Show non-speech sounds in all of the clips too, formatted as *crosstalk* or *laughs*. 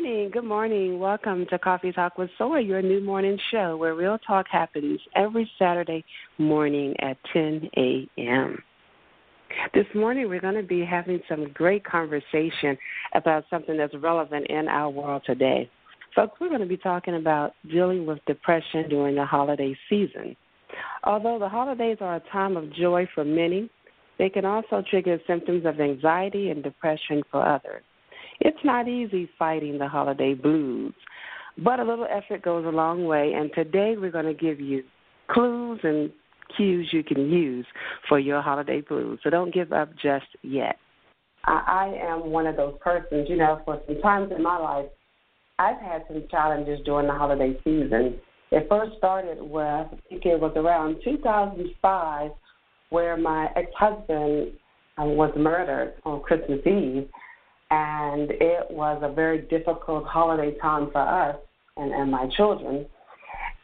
Good morning, good morning. Welcome to Coffee Talk with Soy, your new morning show where real talk happens every Saturday morning at 10 a.m. This morning, we're going to be having some great conversation about something that's relevant in our world today. Folks, we're going to be talking about dealing with depression during the holiday season. Although the holidays are a time of joy for many, they can also trigger symptoms of anxiety and depression for others. It's not easy fighting the holiday blues, but a little effort goes a long way, and today we're going to give you clues and cues you can use for your holiday blues. So don't give up just yet. I, am one of those persons, you know, for some times in my life, I've had some challenges during the holiday season. It first started with, I think it was around 2005, where my ex husband uh, was murdered on Christmas Eve. And it was a very difficult holiday time for us and, and my children.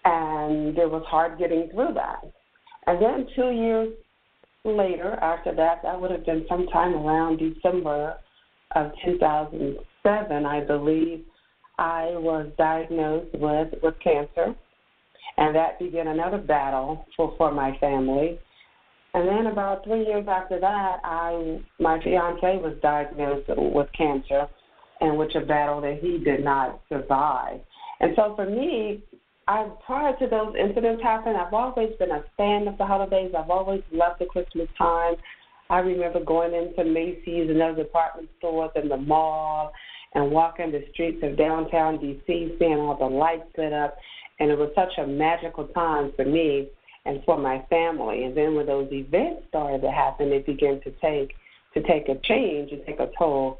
And it was hard getting through that. And then two years later, after that, that would have been sometime around December of 2007, I believe, I was diagnosed with, with cancer. And that began another battle for, for my family. And then about three years after that, I my fiance was diagnosed with cancer, and which a battle that he did not survive. And so for me, I prior to those incidents happening, I've always been a fan of the holidays. I've always loved the Christmas time. I remember going into Macy's and other department stores and the mall and walking the streets of downtown DC, seeing all the lights lit up, and it was such a magical time for me and for my family. And then when those events started to happen, it began to take to take a change and take a toll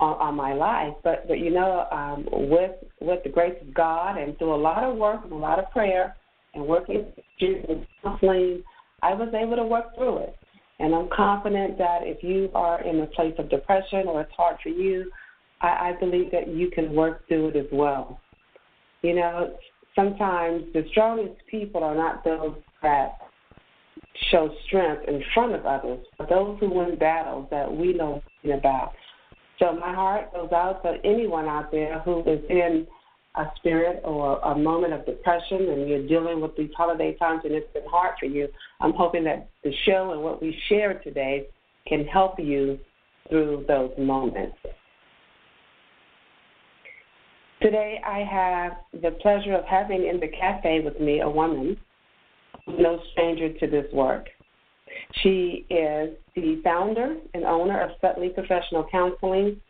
on, on my life. But but you know, um, with with the grace of God and through a lot of work and a lot of prayer and working with counseling, I was able to work through it. And I'm confident that if you are in a place of depression or it's hard for you, I, I believe that you can work through it as well. You know, sometimes the strongest people are not those that show strength in front of others, but those who win battles that we know nothing about. So my heart goes out to anyone out there who is in a spirit or a moment of depression and you're dealing with these holiday times and it's been hard for you. I'm hoping that the show and what we share today can help you through those moments. Today I have the pleasure of having in the cafe with me a woman, no stranger to this work. She is the founder and owner of Suddenly Professional Counseling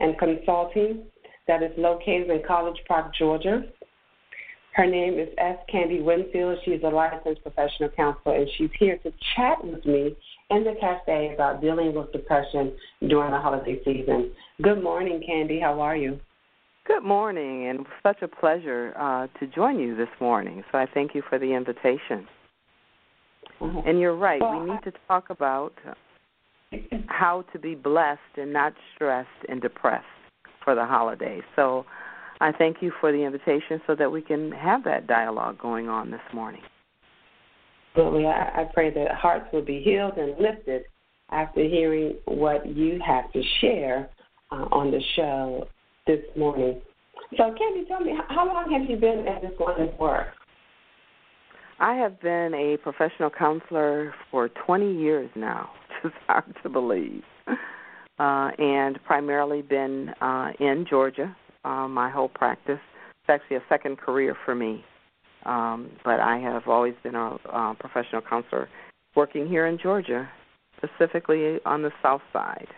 and Consulting that is located in College Park, Georgia. Her name is S. Candee' Winfield. She's a licensed professional counselor, and she's here to chat with me in the cafe about dealing with depression during the holiday season. Good morning, Candee'. How are you? Good morning, and such a pleasure uh, to join you this morning. So I thank you for the invitation. Mm-hmm. And you're right. Well, we need to talk about how to be blessed and not stressed and depressed for the holidays. So I thank you for the invitation so that we can have that dialogue going on this morning. Absolutely. I, I pray that hearts will be healed and lifted after hearing what you have to share uh, on the show this morning. So, Candee', tell me, how long have you been at this line of work? I have been a professional counselor for 20 years now, which is hard to believe, uh, and primarily been uh, in Georgia uh, my whole practice. It's actually a second career for me. Um, but I have always been a uh, professional counselor working here in Georgia, specifically on the south side.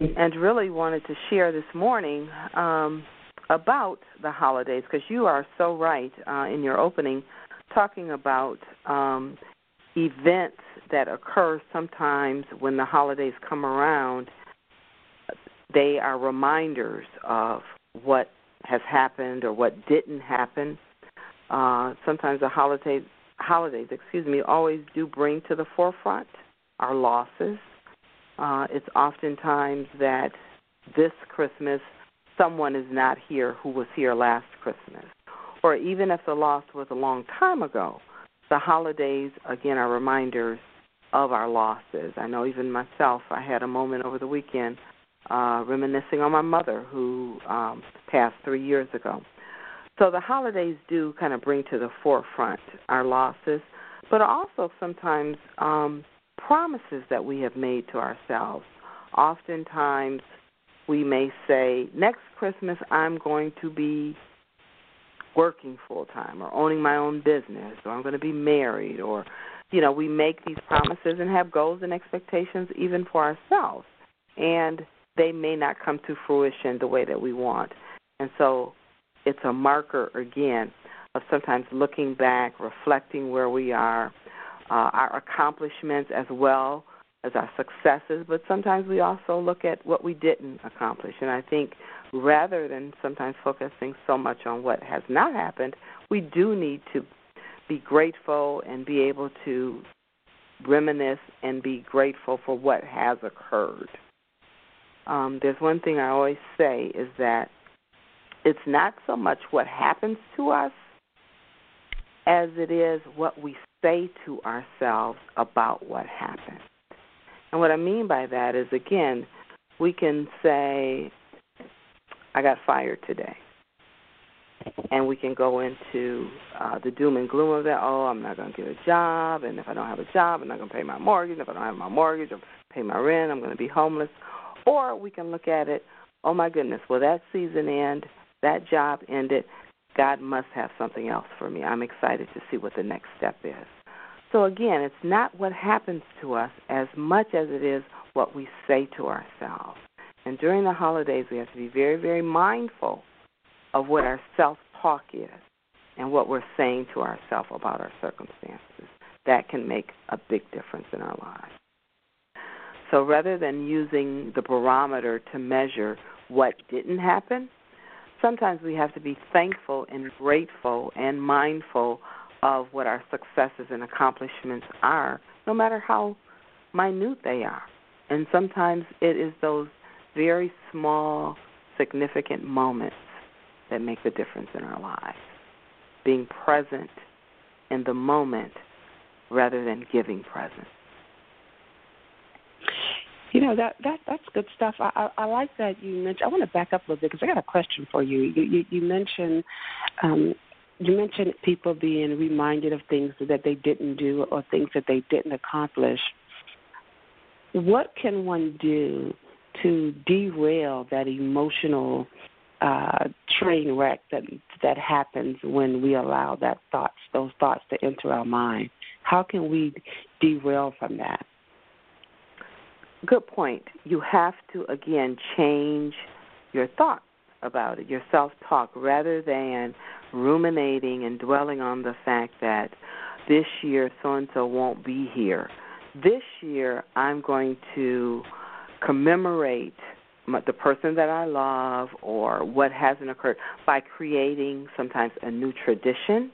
And really wanted to share this morning um, about the holidays because you are so right uh, in your opening talking about um, events that occur sometimes when the holidays come around. They are reminders of what has happened or what didn't happen. Uh, sometimes the holidays, holidays, excuse me, always do bring to the forefront our losses. Uh, it's oftentimes that this Christmas someone is not here who was here last Christmas. Or even if the loss was a long time ago, the holidays, again, are reminders of our losses. I know even myself, I had a moment over the weekend uh, reminiscing on my mother who um, passed three years ago. So the holidays do kind of bring to the forefront our losses, but also sometimes um, promises that we have made to ourselves. Oftentimes, we may say, next Christmas I'm going to be working full time or owning my own business or I'm going to be married or you know we make these promises and have goals and expectations even for ourselves and they may not come to fruition the way that we want and so it's a marker again of sometimes looking back reflecting where we are uh, our accomplishments as well as our successes, but sometimes we also look at what we didn't accomplish. And I think rather than sometimes focusing so much on what has not happened, we do need to be grateful and be able to reminisce and be grateful for what has occurred. Um, there's one thing I always say is that it's not so much what happens to us as it is what we say to ourselves about what happened. And what I mean by that is, again, we can say, I got fired today. And we can go into uh, the doom and gloom of that. Oh, I'm not going to get a job. And if I don't have a job, I'm not going to pay my mortgage. If I don't have my mortgage or pay my rent, I'm going to be homeless. Or we can look at it, oh my goodness, will that season end? That job ended. God must have something else for me. I'm excited to see what the next step is. So again, it's not what happens to us as much as it is what we say to ourselves. And during the holidays, we have to be very, very mindful of what our self talk is and what we're saying to ourselves about our circumstances. That can make a big difference in our lives. So rather than using the barometer to measure what didn't happen, sometimes we have to be thankful and grateful and mindful of what our successes and accomplishments are, no matter how minute they are. And sometimes it is those very small, significant moments that make the difference in our lives. Being present in the moment rather than giving presents. You know that that that's good stuff. I I, I like that you mentioned. I want to back up a little bit because I got a question for you. You you, you mentioned um, you mentioned people being reminded of things that they didn't do or things that they didn't accomplish. What can one do to derail that emotional uh, train wreck that that happens when we allow that thoughts, those thoughts, to enter our mind? How can we derail from that? Good point. You have to again change your thoughts about it, your self talk, rather than ruminating and dwelling on the fact that this year so and so won't be here. This year I'm going to commemorate the person that I love or what hasn't occurred by creating sometimes a new tradition,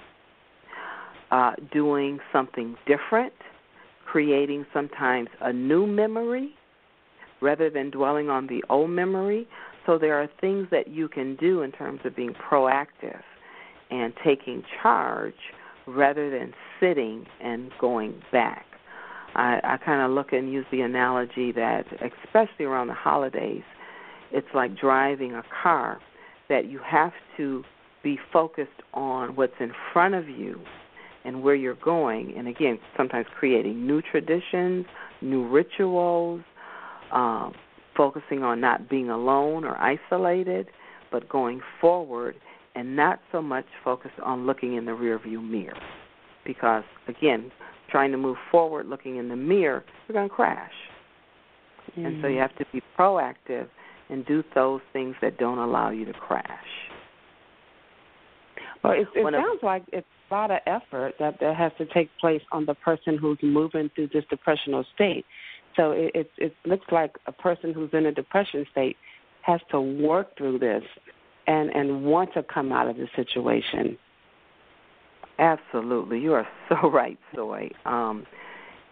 uh, doing something different, creating sometimes a new memory rather than dwelling on the old memory. So there are things that you can do in terms of being proactive and taking charge rather than sitting and going back. I, I kind of look and use the analogy that, especially around the holidays, it's like driving a car, that you have to be focused on what's in front of you and where you're going. And again, sometimes creating new traditions, new rituals, um, focusing on not being alone or isolated, but going forward and not so much focused on looking in the rearview mirror. Because, again, trying to move forward looking in the mirror, you're going to crash. Mm-hmm. And so you have to be proactive and do those things that don't allow you to crash. Well, it, it sounds a, like it's a lot of effort that, that has to take place on the person who's moving through this depressional state. So it, it, it looks like a person who's in a depression state has to work through this and and want to come out of the situation. Absolutely, you are so *laughs* right, Soy. Um,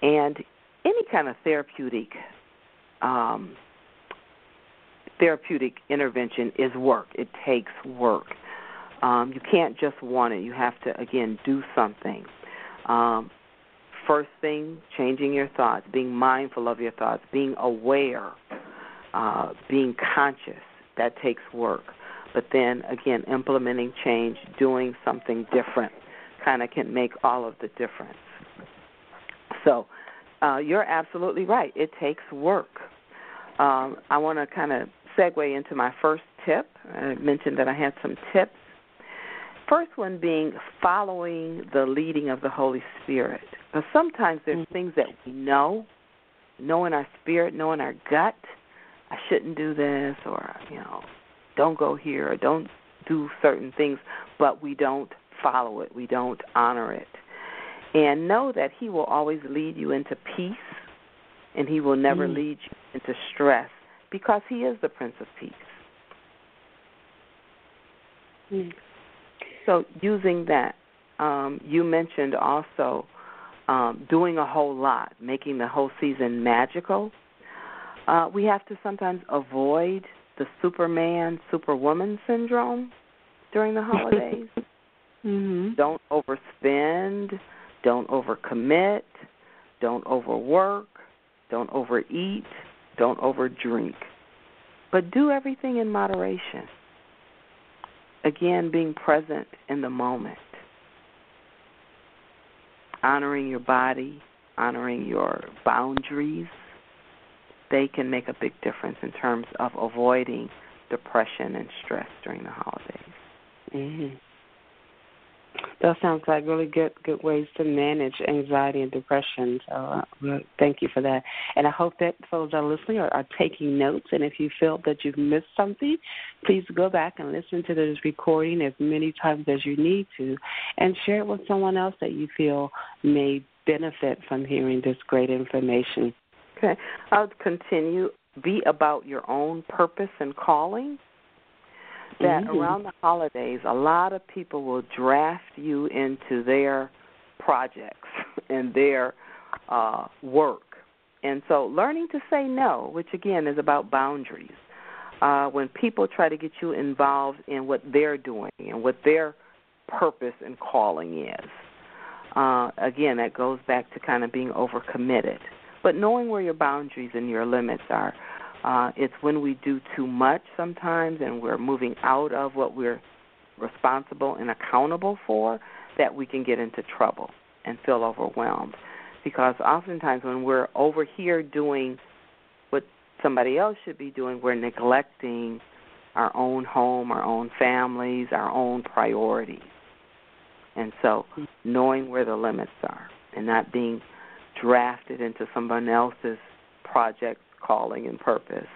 and any kind of therapeutic um, therapeutic intervention is work. It takes work. Um, you can't just want it. You have to again do something. Um, first thing, changing your thoughts, being mindful of your thoughts, being aware, uh, being conscious. That takes work. But then again, implementing change, doing something different, kind of can make all of the difference. So, uh, you're absolutely right. It takes work. Um, I want to kind of segue into my first tip. I mentioned that I had some tips. First one being following the leading of the Holy Spirit. Because sometimes there's mm-hmm. things that we know, know in our spirit, know in our gut. I shouldn't do this, or you know, don't go here, or don't do certain things, but we don't follow it. We don't honor it. And know that He will always lead you into peace, and He will never mm. lead you into stress because He is the Prince of Peace. Mm. So, using that, um, you mentioned also um, doing a whole lot, making the whole season magical. Uh, we have to sometimes avoid the Superman, Superwoman syndrome during the holidays. *laughs* mm-hmm. Don't overspend. Don't overcommit. Don't overwork. Don't overeat. Don't overdrink. But do everything in moderation. Again, being present in the moment. Honoring your body, honoring your boundaries, they can make a big difference in terms of avoiding depression and stress during the holidays. Mm-hmm. That sounds like really good good ways to manage anxiety and depression. So uh, thank you for that. And I hope that that are listening or are taking notes. And if you feel that you've missed something, please go back and listen to this recording as many times as you need to, and share it with someone else that you feel may benefit from hearing this great information. Okay, I'll continue. Be about your own purpose and calling that mm-hmm. around the holidays, a lot of people will draft you into their projects *laughs* and their uh, work. And so, learning to say no, which again is about boundaries, uh, when people try to get you involved in what they're doing and what their purpose and calling is, uh, again, that goes back to kind of being overcommitted. But knowing where your boundaries and your limits are. Uh, it's when we do too much sometimes and we're moving out of what we're responsible and accountable for that we can get into trouble and feel overwhelmed. Because oftentimes when we're over here doing what somebody else should be doing, we're neglecting our own home, our own families, our own priorities. And so knowing where the limits are and not being drafted into someone else's project calling and purpose.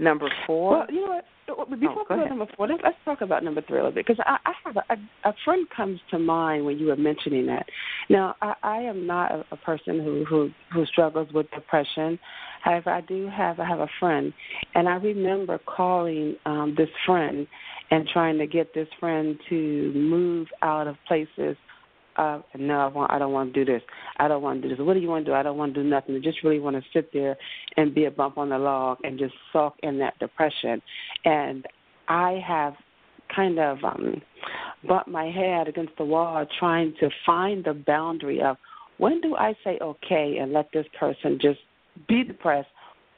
Number four. Well, you know what? Before oh, we go to number four, let's, let's talk about number three a little bit because I, I have a, a, a friend comes to mind when you were mentioning that. Now, I, I am not a, a person who, who who struggles with depression. However, I do have I have a friend, and I remember calling um, this friend and trying to get this friend to move out of places uh, no, I want. I don't want to do this. I don't want to do this. What do you want to do? I don't want to do nothing. I just really want to sit there and be a bump on the log and just sulk in that depression. And I have kind of um bumped my head against the wall trying to find the boundary of when do I say okay and let this person just be depressed,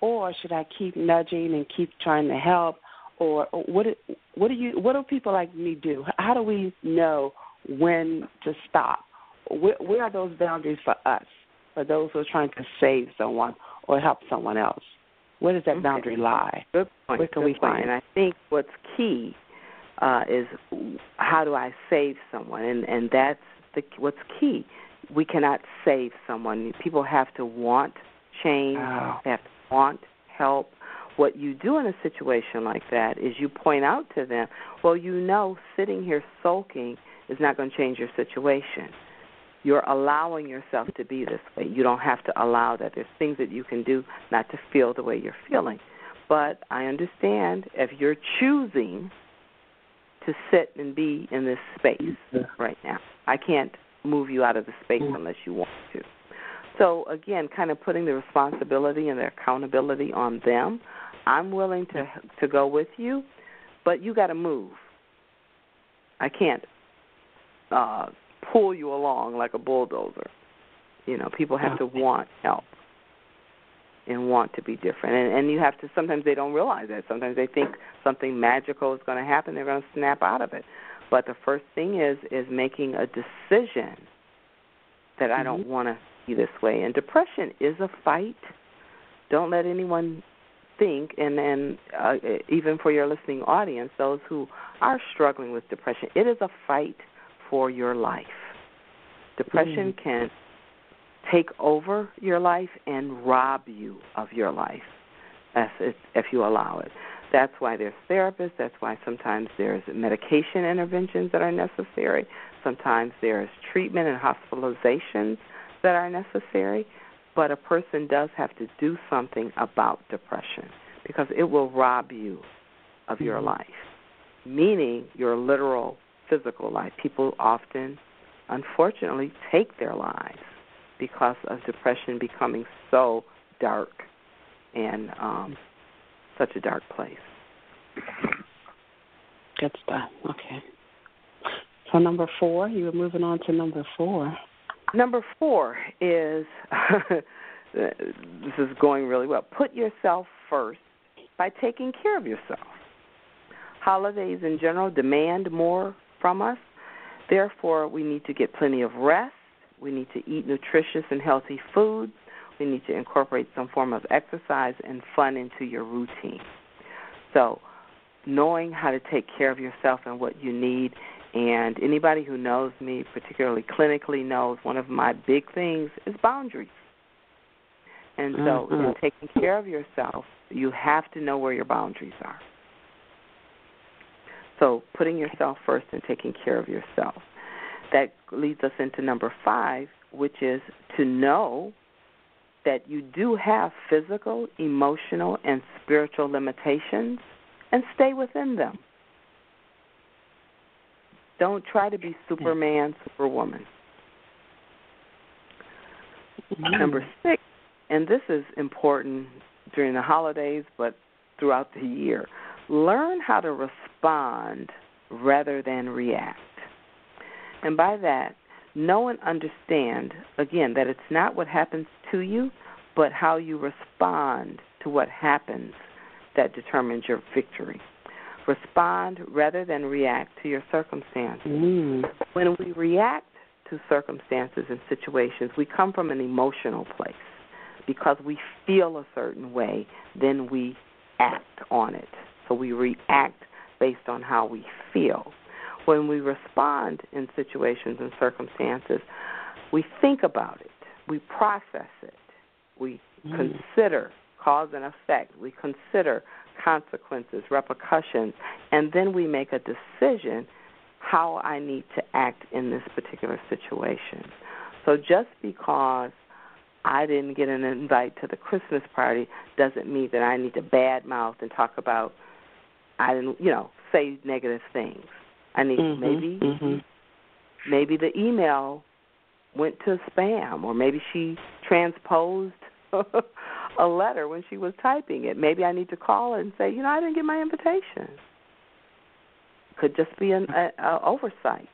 or should I keep nudging and keep trying to help, or what? What do you? What do people like me do? How do we know? When to stop. Where, where are those boundaries for us, for those who are trying to save someone or help someone else? Where does that boundary lie? Good point. Where can good we point. find And I think what's key uh, is how do I save someone, and and that's the what's key. We cannot save someone. People have to want change. Wow. They have to want help. What you do in a situation like that is you point out to them, well, you know, sitting here sulking is not going to change your situation. You're allowing yourself to be this way. You don't have to allow that. There's things that you can do not to feel the way you're feeling. But I understand if you're choosing to sit and be in this space right now. I can't move you out of the space mm. unless you want to. So again, kind of putting the responsibility and the accountability on them. I'm willing to to go with you, but you got to move. I can't uh pull you along like a bulldozer. You know, people have to want help and want to be different. And and you have to sometimes they don't realize that. Sometimes they think something magical is going to happen, they're going to snap out of it. But the first thing is is making a decision that I don't want to be this way. And depression is a fight. Don't let anyone think and and uh, even for your listening audience, those who are struggling with depression, it is a fight for your life. Depression mm-hmm. can take over your life and rob you of your life if, if, if you allow it. That's why there's therapists. That's why sometimes there's medication interventions that are necessary. Sometimes there's treatment and hospitalizations that are necessary. But a person does have to do something about depression because it will rob you of your mm-hmm. life, meaning your literal physical life. People often, unfortunately, take their lives because of depression becoming so dark and um, such a dark place. Good stuff. Okay. So number four, you were moving on to number four. Number four is *laughs* this is going really well. Put yourself first by taking care of yourself. Holidays in general demand more from us. Therefore, we need to get plenty of rest. We need to eat nutritious and healthy foods. We need to incorporate some form of exercise and fun into your routine. So, knowing how to take care of yourself and what you need and anybody who knows me, particularly clinically, knows one of my big things is boundaries. And so, Mhm. in taking care of yourself, you have to know where your boundaries are. So, putting yourself first and taking care of yourself. That leads us into number five, which is to know that you do have physical, emotional, and spiritual limitations and stay within them. Don't try to be Superman, Superwoman. Mm-hmm. Number six, and this is important during the holidays, but throughout the year, learn how to respond rather than react. And by that, know and understand, again, that it's not what happens to you, but how you respond to what happens that determines your victory. Respond rather than react to your circumstances. Mm. When we react to circumstances and situations, we come from an emotional place. Because we feel a certain way, then we act on it. So we react based on how we feel. When we respond in situations and circumstances, we think about it, we process it, we Mm. consider cause and effect, we consider consequences, repercussions, and then we make a decision how I need to act in this particular situation. So just because I didn't get an invite to the Christmas party doesn't mean that I need to badmouth and talk about I didn't, you know, say negative things. I need Mhm, maybe mhm. maybe the email went to spam or maybe she transposed *laughs* a letter when she was typing it. Maybe I need to call and say, you know, I didn't get my invitation. Could just be an a, a oversight.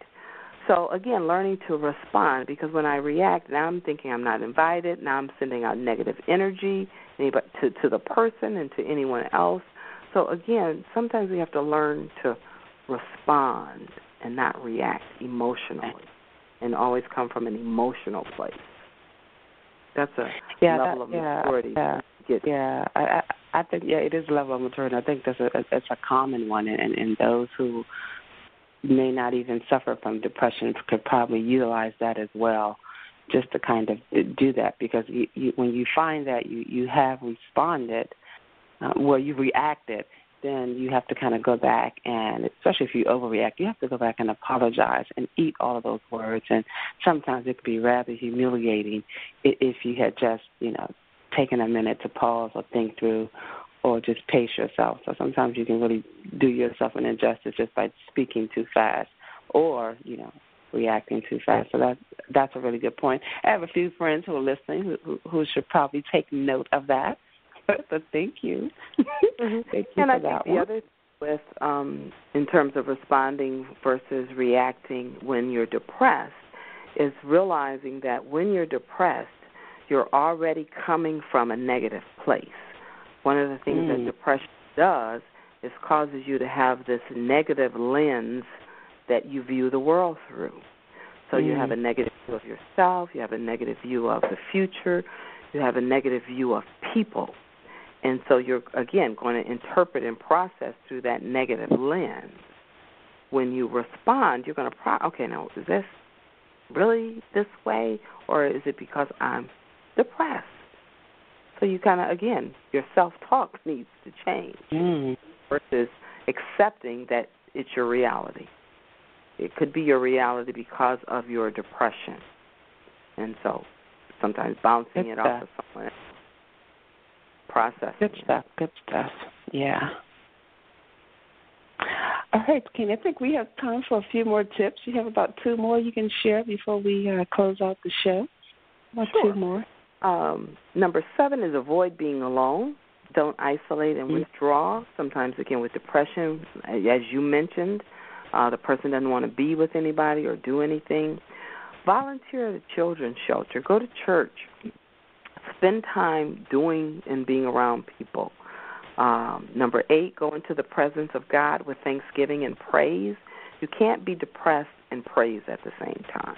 So again, learning to respond because when I react, now I'm thinking I'm not invited. Now I'm sending out negative energy anybody, to to the person and to anyone else. So again, sometimes we have to learn to respond and not react emotionally, and always come from an emotional place. That's a Yeah, level that, of yeah, maturity yeah. get. Yeah, I, I I think yeah, it is a level of maturity. I think that's a it's a common one, and and those who may not even suffer from depression could probably utilize that as well, just to kind of do that because you, you, when you find that you you have responded, uh, well, you reacted, then you have to kind of go back and especially if you overreact, you have to go back and apologize and eat all of those words. And sometimes it could be rather humiliating if you had just you know taken a minute to pause or think through or just pace yourself. So sometimes you can really do yourself an injustice just by speaking too fast or, you know, reacting too fast. So that that's a really good point. I have a few friends who are listening who, who should probably take note of that. *laughs* but thank you. Mm-hmm. thank you and for I that think one. the other with um in terms of responding versus reacting when you're depressed is realizing that when you're depressed you're already coming from a negative place. One of the things Mm. that depression does is causes you to have this negative lens that you view the world through. So you Mm. have a negative view of yourself, you have a negative view of the future, you have a negative view of people. And so you're again going to interpret and process through that negative lens. When you respond, you're going to pro okay, now is this really this way or is it because I'm depressed? So you kind of again, your self-talk *laughs* needs to change Mm. versus accepting that it's your reality. It could be your reality because of your depression. And so sometimes bouncing Good it off of someone else. Processing Good stuff. Good stuff. Yeah. All right, Kenny. I think we have time for a few more tips. You have about two more you can share before we uh, close out the show. About Sure. two more. Um, number seven is avoid being alone. Don't isolate and Mm. withdraw. Sometimes, again, with depression, as you mentioned, uh, the person doesn't want to be with anybody or do anything. Volunteer at a children's shelter. Go to church. Spend time doing and being around people. Um, number eight, go into the presence of God with thanksgiving and praise. You can't be depressed and praise at the same time.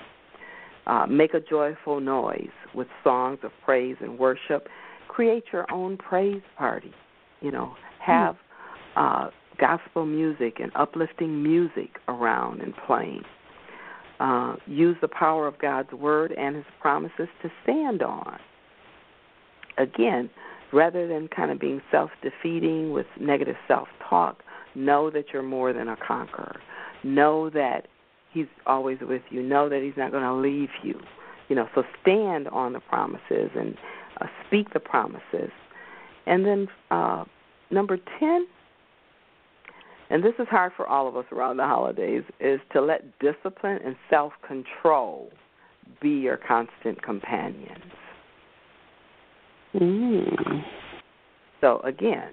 Uh, make a joyful noise with songs of praise and worship. Create your own praise party. You know, have uh, gospel music and uplifting music around and playing. Uh, use the power of God's word and His promises to stand on. Again, rather than kind of being self defeating with negative self talk, know that you're more than a conqueror. Know that He's always with you. Know that He's not going to leave you. You know, so stand on the promises and uh, speak the promises. And then uh, number 10, and this is hard for all of us around the holidays, is to let discipline and self control be your constant companions. Mm. So again,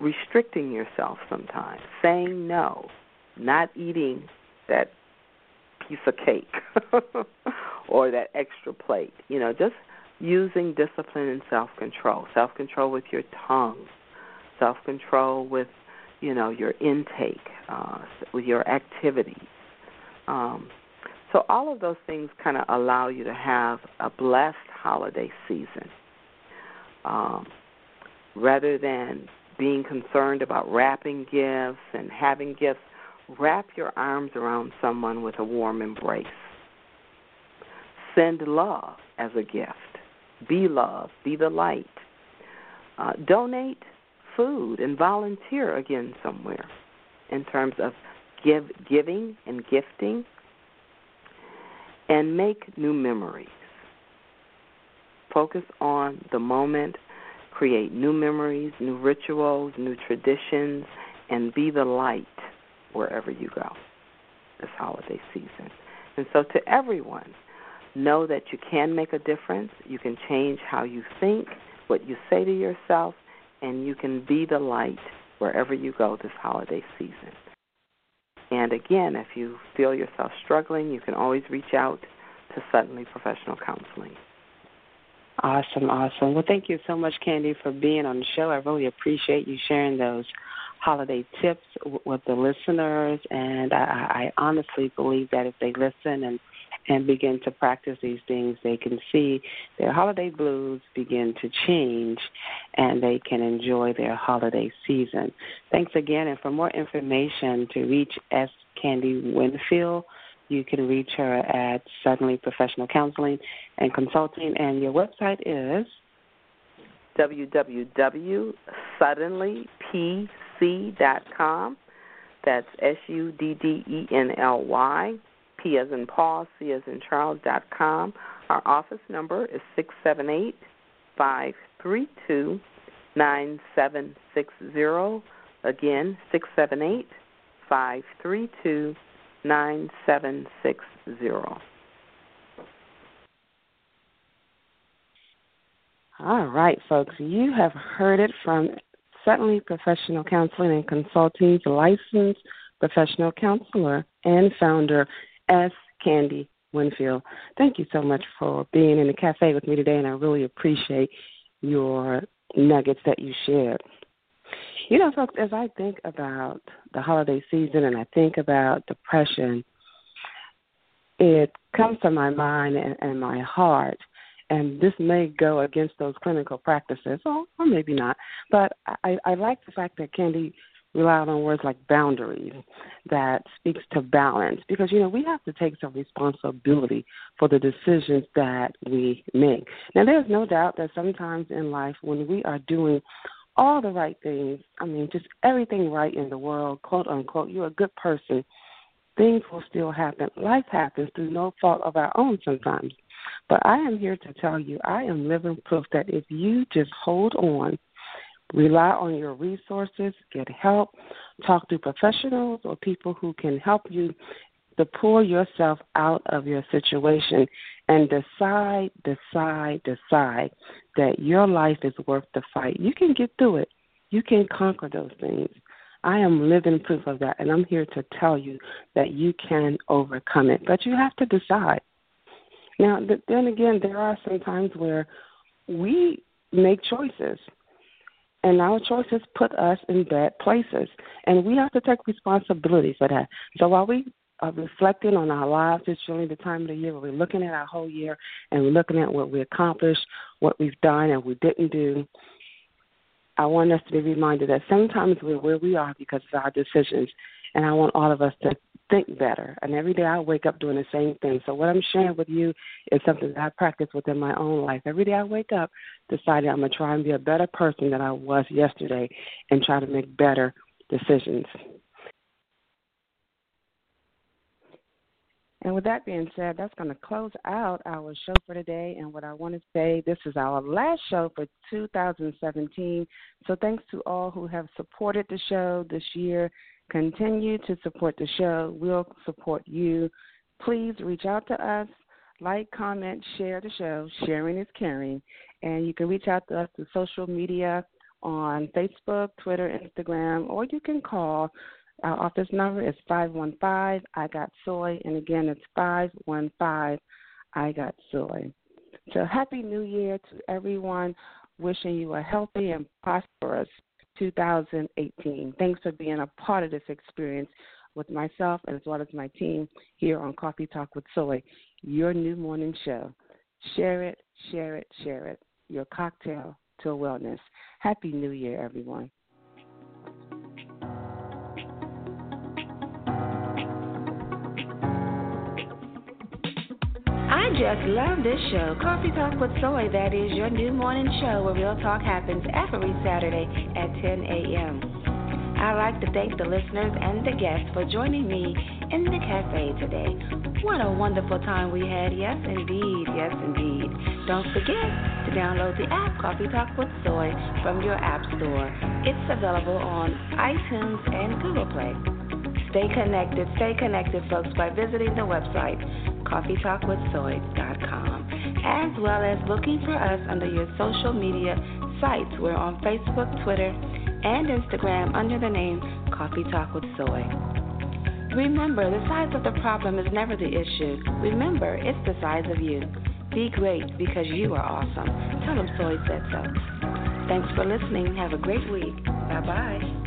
restricting yourself sometimes, saying no, not eating that piece of cake *laughs* or that extra plate. You know, just using discipline and self control. Self control with your tongue, self control with, you know, your intake, uh, with your activities. Um, so all of those things kind of allow you to have a blessed holiday season. Um, rather than being concerned about wrapping gifts and having gifts, wrap your arms around someone with a warm embrace. Send love as a gift. Be love. Be the light. Uh, donate food and volunteer again somewhere in terms of give giving and gifting and make new memories. Focus on the moment, create new memories, new rituals, new traditions, and be the light wherever you go this holiday season. And so, to everyone, know that you can make a difference. You can change how you think, what you say to yourself, and you can be the light wherever you go this holiday season. And again, if you feel yourself struggling, you can always reach out to Suddenly Professional Counseling. Awesome, awesome. Well, thank you so much, Candee', for being on the show. I really appreciate you sharing those holiday tips with the listeners, and I, I honestly believe that if they listen and and begin to practice these things, they can see their holiday blues begin to change and they can enjoy their holiday season. Thanks again. And for more information to reach S. Candee' Winfield, you can reach her at Suddenly Professional Counseling and Consulting. And your website is www.suddenlypc.com. That's S U D D E N L Y P as in Paul, C as in Charles dot com. Our office number is six seven eight five three two nine seven six zero. Again, six seven eight five three two nine seven six zero. All right, folks, you have heard it from Suddenly Professional Counseling and Consulting's licensed professional counselor and founder, S. Candee' Winfield. Thank you so much for being in the cafe with me today, and I really appreciate your nuggets that you shared. You know, folks, as I think about the holiday season and I think about depression, it comes to my mind and, and my heart and this may go against those clinical practices, or, or maybe not. But I, I like the fact that Candee' relied on words like boundaries that speaks to balance because you know we have to take some responsibility for the decisions that we make. Now there's no doubt that sometimes in life when we are doing all the right things, I mean just everything right in the world, quote unquote, you're a good person, things will still happen. Life happens through no fault of our own sometimes. But I am here to tell you, I am living proof that if you just hold on, rely on your resources, get help, talk to professionals or people who can help you to pull yourself out of your situation and decide, decide, decide that your life is worth the fight. You can get through it. You can conquer those things. I am living proof of that, and I'm here to tell you that you can overcome it. But you have to decide. Now, then again, there are some times where we make choices, and our choices put us in bad places, and we have to take responsibility for that. So while we are reflecting on our lives, it's really the time of the year where we're looking at our whole year and we're looking at what we accomplished, what we've done, and we didn't do. I want us to be reminded that sometimes we're where we are because of our decisions, and I want all of us to think better. And every day I wake up doing the same thing. So what I'm sharing with you is something that I practice within my own life. Every day I wake up deciding I'm to try and be a better person than I was yesterday and try to make better decisions. And with that being said, that's going to close out our show for today. And what I want to say, this is our last show for 2017. So thanks to all who have supported the show this year Continue to support the show. We'll support you. Please reach out to us, like, comment, share the show. Sharing is caring. And you can reach out to us through social media on Facebook, Twitter, Instagram, or you can call. Our office number is 515 I Got Soy. And again, it's 515 I Got Soy. So, Happy New Year to everyone. Wishing you a healthy and prosperous 2018. Thanks for being a part of this experience with myself and as well as my team here on Coffee Talk with Soy, your new morning show. Share it, share it, share it. Your cocktail to wellness. Happy New Year, everyone. Just love this show, Coffee Talk with Soy. That is your new morning show where real talk happens every Saturday at 10 a.m. I'd like to thank the listeners and the guests for joining me in the cafe today. What a wonderful time we had. Yes, indeed. Yes, indeed. Don't forget to download the app Coffee Talk with Soy from your App Store. It's available on iTunes and Google Play. Stay connected, stay connected, folks, by visiting the website coffeetalkwithsoy.com, as well as looking for us under your social media sites. We're on Facebook, Twitter, and Instagram under the name Coffee Talk with Soy. Remember, the size of the problem is never the issue. Remember, it's the size of you. Be great because you are awesome. Tell them Soy said so. Thanks for listening. Have a great week. Bye bye.